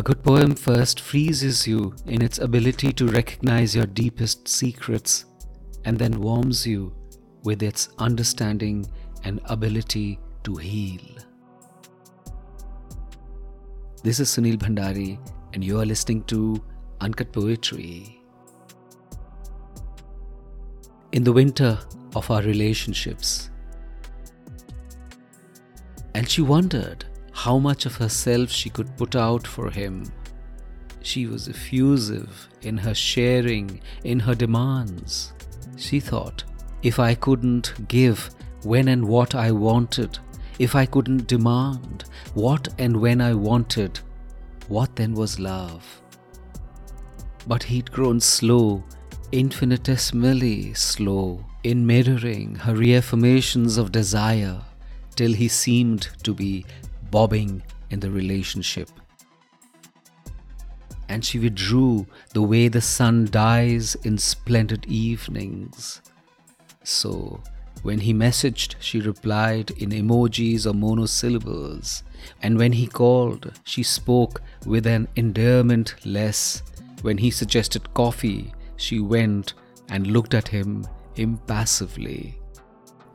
A good poem first freezes you in its ability to recognize your deepest secrets and then warms you with its understanding and ability to heal. This is Sunil Bhandari, and you are listening to Uncut Poetry. In the winter of our relationships, and she wondered how much of herself she could put out for him. She was effusive in her sharing, in her demands. She thought, if I couldn't give when and what I wanted, if I couldn't demand what and when I wanted, what then was love? But he'd grown slow, infinitesimally slow, in mirroring her reaffirmations of desire, till he seemed to be bobbing in the relationship. And she withdrew the way the sun dies in splendid evenings. So, when he messaged, she replied in emojis or monosyllables. And when he called, she spoke with an endearment less. When he suggested coffee, she went and looked at him impassively.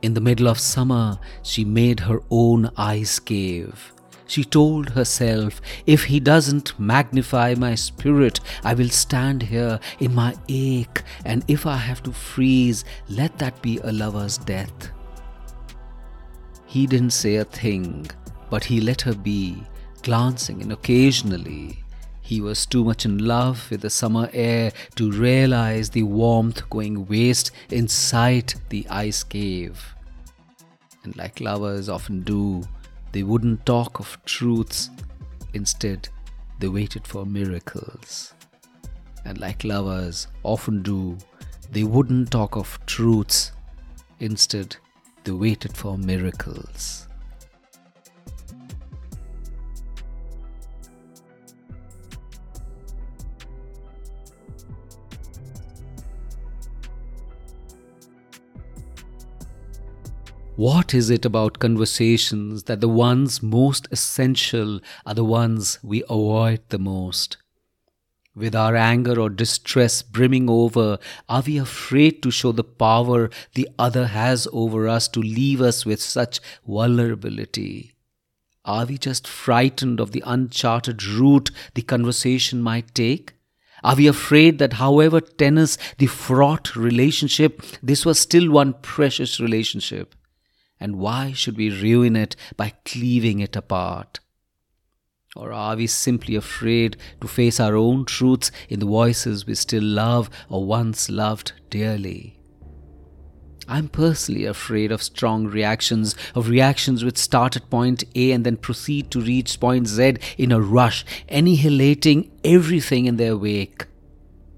In the middle of summer, she made her own ice cave. She told herself, if he doesn't magnify my spirit, I will stand here in my ache, and if I have to freeze, let that be a lover's death. He didn't say a thing, but he let her be, glancing in occasionally. He was too much in love with the summer air to realize the warmth going waste inside the ice cave. And like lovers often do, they wouldn't talk of truths. Instead, they waited for miracles. And like lovers often do, they wouldn't talk of truths. Instead, they waited for miracles. What is it about conversations that the ones most essential are the ones we avoid the most? With our anger or distress brimming over, are we afraid to show the power the other has over us to leave us with such vulnerability? Are we just frightened of the uncharted route the conversation might take? Are we afraid that however tense the fraught relationship, this was still one precious relationship? And why should we ruin it by cleaving it apart? Or are we simply afraid to face our own truths in the voices we still love or once loved dearly? I'm personally afraid of strong reactions, of reactions which start at point A and then proceed to reach point Z in a rush, annihilating everything in their wake.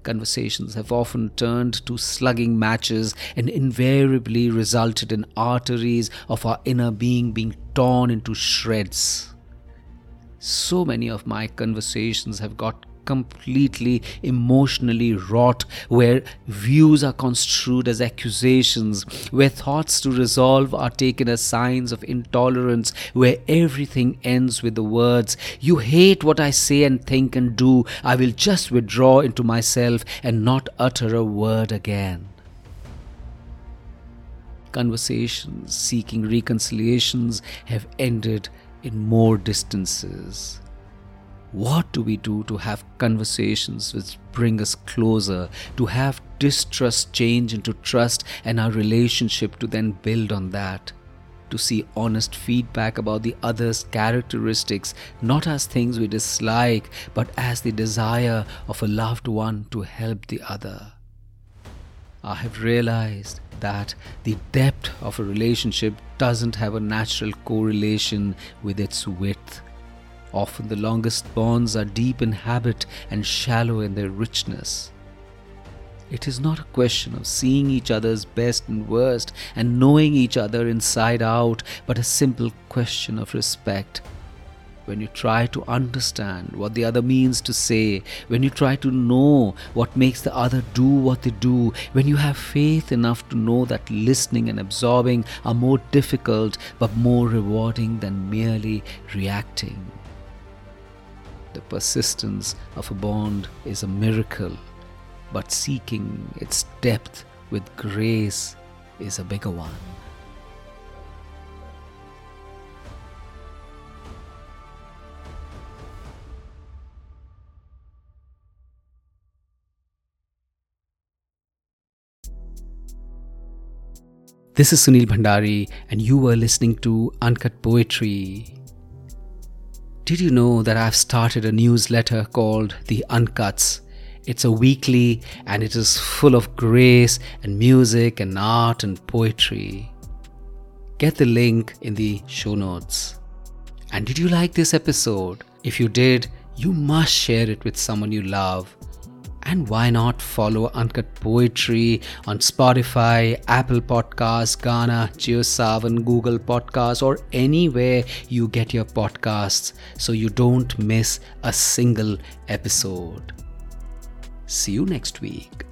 Conversations have often turned to slugging matches and invariably resulted in arteries of our inner being being torn into shreds. So many of my conversations have got completely emotionally wrought, where views are construed as accusations, where thoughts to resolve are taken as signs of intolerance, where everything ends with the words, You hate what I say and think and do, I will just withdraw into myself and not utter a word again conversations seeking reconciliations have ended in more distances. What do we do to have conversations which bring us closer, to have distrust change into trust, and our relationship to then build on that? To see honest feedback about the other's characteristics, not as things we dislike, but as the desire of a loved one to help the other. I have realized that the depth of a relationship doesn't have a natural correlation with its width. Often the longest bonds are deep in habit and shallow in their richness. It is not a question of seeing each other's best and worst and knowing each other inside out, but a simple question of respect. When you try to understand what the other means to say, when you try to know what makes the other do what they do, when you have faith enough to know that listening and absorbing are more difficult but more rewarding than merely reacting. The persistence of a bond is a miracle, but seeking its depth with grace is a bigger one. This is Sunil Bhandari, and you were listening to Uncut Poetry. Did you know that I've started a newsletter called The Uncuts? It's a weekly and it is full of grace and music and art and poetry. Get the link in the show notes. And did you like this episode? If you did, you must share it with someone you love. And why not follow Uncut Poetry on Spotify, Apple Podcasts, Gaana, JioSaavn, Google Podcasts, or anywhere you get your podcasts so you don't miss a single episode. See you next week.